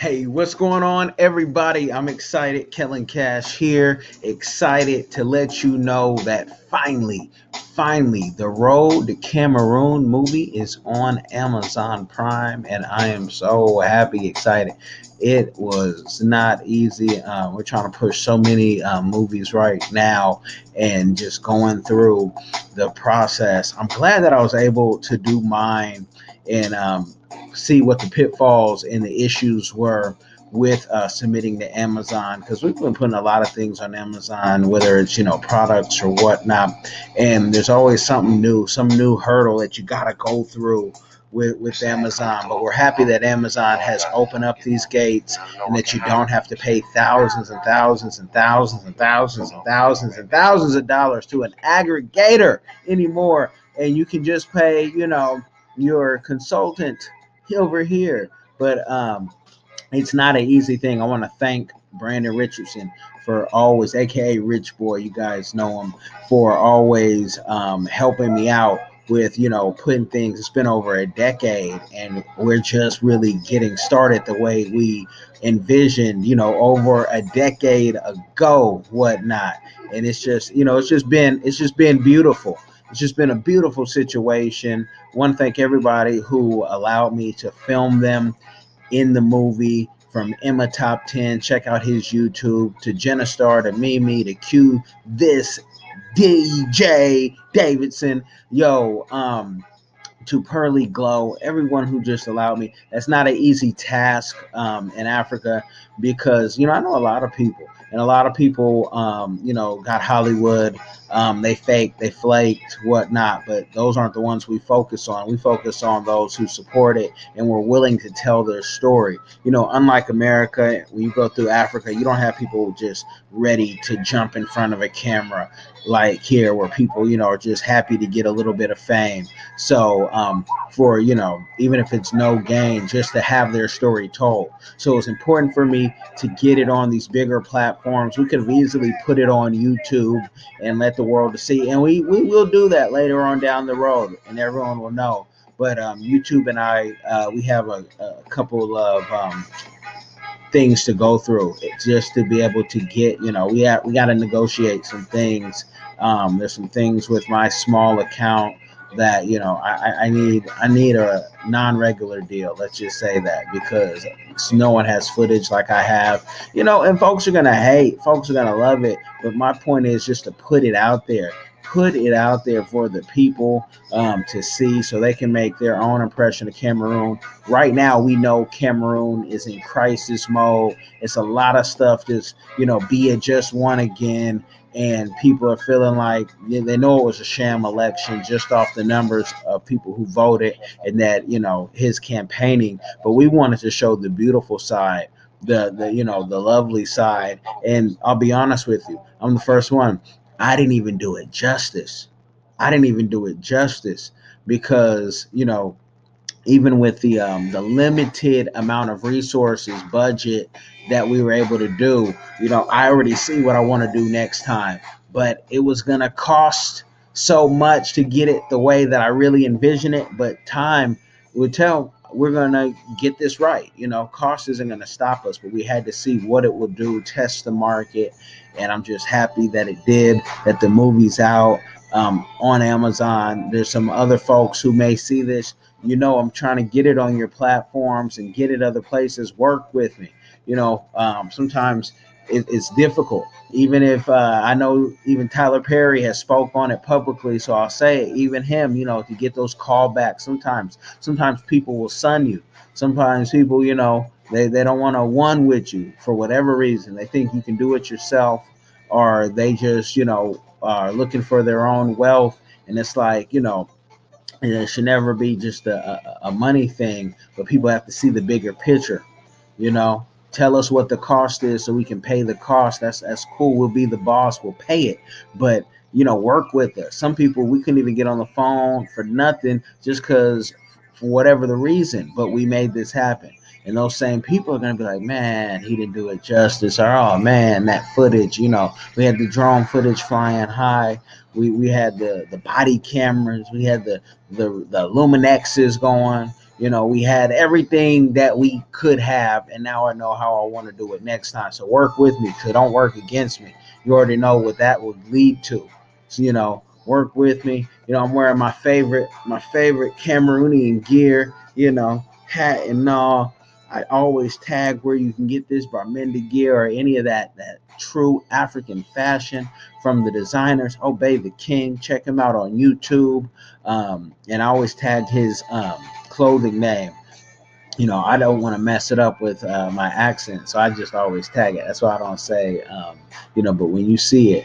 Hey, what's going on, everybody? I'm excited. Kellen Cash here. Excited to let you know that finally, finally, the Road to Cameroon movie is on Amazon Prime, and I am so happy, excited. It was not easy. Um, we're trying to push so many um, movies right now, and just going through the process. I'm glad that I was able to do mine and um, see what the pitfalls and the issues were with uh, submitting to Amazon because we've been putting a lot of things on Amazon, whether it's you know products or whatnot, and there's always something new, some new hurdle that you got to go through with, with Amazon. But we're happy that Amazon has opened up these gates and that you don't have to pay thousands and thousands and thousands and thousands and thousands and thousands of dollars to an aggregator anymore, and you can just pay you know your consultant over here. But um, it's not an easy thing. I want to thank Brandon Richardson for always, aka Rich Boy, you guys know him, for always um, helping me out with you know putting things it's been over a decade and we're just really getting started the way we envisioned you know over a decade ago whatnot and it's just you know it's just been it's just been beautiful it's just been a beautiful situation. Want to thank everybody who allowed me to film them in the movie. From Emma Top 10, check out his YouTube, to Jenna Star, to Mimi, to Q, this DJ Davidson. Yo, um, to Pearly Glow, everyone who just allowed me. That's not an easy task um, in Africa because, you know, I know a lot of people, and a lot of people, um, you know, got Hollywood um, they faked, they flaked, whatnot, but those aren't the ones we focus on. We focus on those who support it and were willing to tell their story. You know, unlike America, when you go through Africa, you don't have people just ready to jump in front of a camera like here, where people, you know, are just happy to get a little bit of fame. So, um, for, you know, even if it's no gain, just to have their story told. So, it's important for me to get it on these bigger platforms. We could have easily put it on YouTube and let the world see. And we, we will do that later on down the road, and everyone will know. But um, YouTube and I, uh, we have a, a couple of um, things to go through just to be able to get, you know, we have, we got to negotiate some things. Um, there's some things with my small account that you know I, I need I need a non-regular deal. Let's just say that because no one has footage like I have, you know, and folks are gonna hate, folks are gonna love it. But my point is just to put it out there, put it out there for the people um, to see, so they can make their own impression of Cameroon. Right now, we know Cameroon is in crisis mode. It's a lot of stuff. Just you know, be it just one again and people are feeling like they know it was a sham election just off the numbers of people who voted and that you know his campaigning but we wanted to show the beautiful side the the you know the lovely side and i'll be honest with you i'm the first one i didn't even do it justice. I didn't even do it justice because you know even with the um, the limited amount of resources budget that we were able to do you know i already see what i want to do next time. But it was going to cost so much to get it the way that i really envision it. But time would tell we're to get this right you know cost isn't to stop us but we had to see what it would do test the market and i'm just happy that it did that the movie's out um, on amazon. There's some other folks who may see this. You know i'm trying to get it on your platforms and get it other places. Work with me. You know um, sometimes it, it's difficult. Even if uh, i know even tyler perry has spoke on it publicly so i'll say it, even him you know to get those callbacks sometimes sometimes people will sun you. Sometimes people you know they, they don't want to one with you for whatever reason. They think you can do it yourself or they just you know are looking for their own wealth. And it's like you know it should never be just a, a, money thing, but people have to see the bigger picture. You know, tell us what the cost is so we can pay the cost. That's that's cool. We'll be the boss. We'll pay it, but you know, work with us. Some people we couldn't even get on the phone for nothing just because for whatever the reason, but we made this happen. And those same people are gonna be like, man, he didn't do it justice, or oh man, that footage, you know, we had the drone footage flying high, we we had the the body cameras, we had the the the Luminexes going, You know, we had everything that we could have, and now I know how I want to do it next time. So work with me, so don't work against me. You already know what that would lead to. So, you know, work with me. You know, I'm wearing my favorite, my favorite Cameroonian gear, you know, hat and all. I always tag where you can get this Bamenda gear or any of that that true African fashion from the designers. Obey the King. Check him out on YouTube. Um, and I always tag his um, clothing name. You know, I don't want to mess it up with uh, my accent, so I just always tag it. That's why I don't say, um, you know, but when you see it,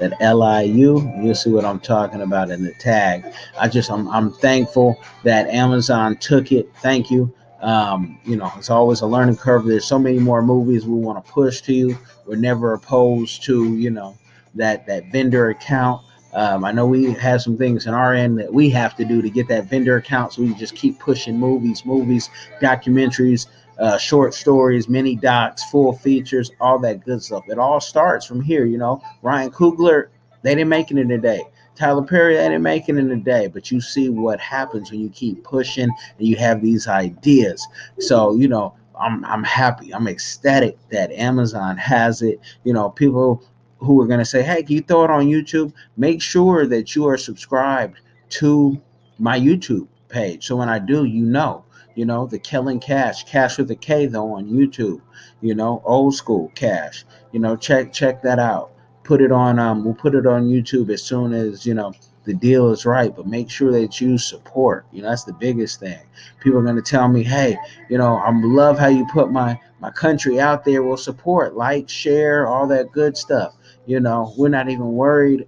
that LIU, you'll see what I'm talking about in the tag. I just, I'm, I'm thankful that Amazon took it. Thank you. Um, you know, it's always a learning curve. There's so many more movies we want to push to you. We're never opposed to, you know, that that vendor account. Um, I know we have some things in our end that we have to do to get that vendor account, so we just keep pushing movies, movies, documentaries, uh, short stories, mini docs, full features, all that good stuff. It all starts from here, you know. Ryan Coogler, they didn't make it in a day. Tyler Perry, they didn't make it in a day, but you see what happens when you keep pushing and you have these ideas. So, you know, I'm I'm happy. I'm ecstatic that Amazon has it. You know, people who are going to say, hey, can you throw it on YouTube? Make sure that you are subscribed to my YouTube page. So when I do, you know, you know, the Killing Cash, Cash with a K though on YouTube, you know, old school cash. You know, check check that out. Put it on um we'll put it on YouTube as soon as, you know, the deal is right, but make sure that you support. You know, that's the biggest thing. People are going to tell me, "Hey, you know, I love how you put my my country out there. We'll support, like, share, all that good stuff." You know, we're not even worried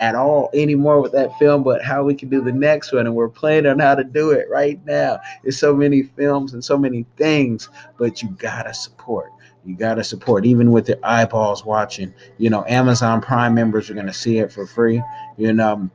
at all anymore with that film, but how we can do the next one. And we're planning on how to do it right now. There's so many films and so many things, but you gotta support. You gotta support, even with the eyeballs watching. You know, Amazon Prime members are gonna see it for free. You know,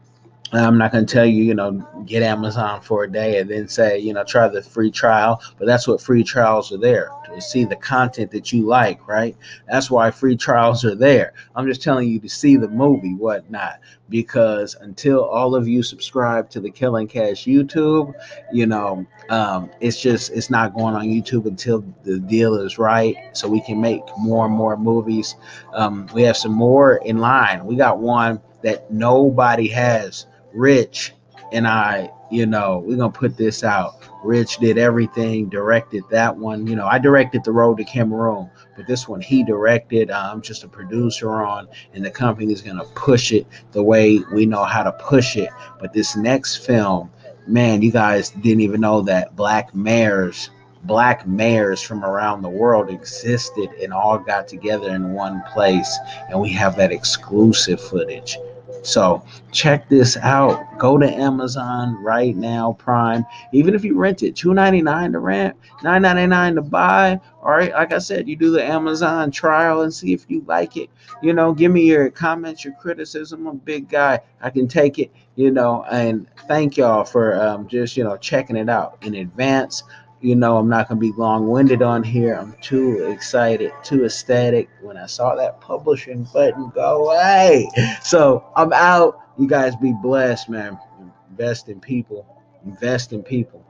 I'm not going to tell you, you know, get Amazon for a day and then say, you know, try the free trial. But that's what free trials are there to see the content that you like, right? That's why free trials are there. I'm just telling you to see the movie, whatnot, because until all of you subscribe to the Killing Cash YouTube, you know, um, it's just it's not going on YouTube until the deal is right, so we can make more and more movies. Um, we have some more in line. We got one that nobody has Rich and I, you know, we're gonna put this out. Rich did everything, directed that one. You know, I directed the road to Cameroon, but this one he directed. Uh, I'm just a producer on, and the company is gonna push it the way we know how to push it. But this next film, man, you guys didn't even know that black mayors black mayors from around the world existed and all got together in one place and we have that exclusive footage so check this out. Go to Amazon right now, Prime. Even if you rent it, $2.99 to rent, $9.99 to buy. All right, like I said, you do the Amazon trial and see if you like it. You know, give me your comments, your criticism. I'm a big guy. I can take it, you know, and thank y'all for um, just, you know, checking it out in advance you know, I'm not going to be long winded on here. I'm too excited, too ecstatic when I saw that publishing button go away. So I'm out. You guys be blessed, man. Invest in people. Invest in people.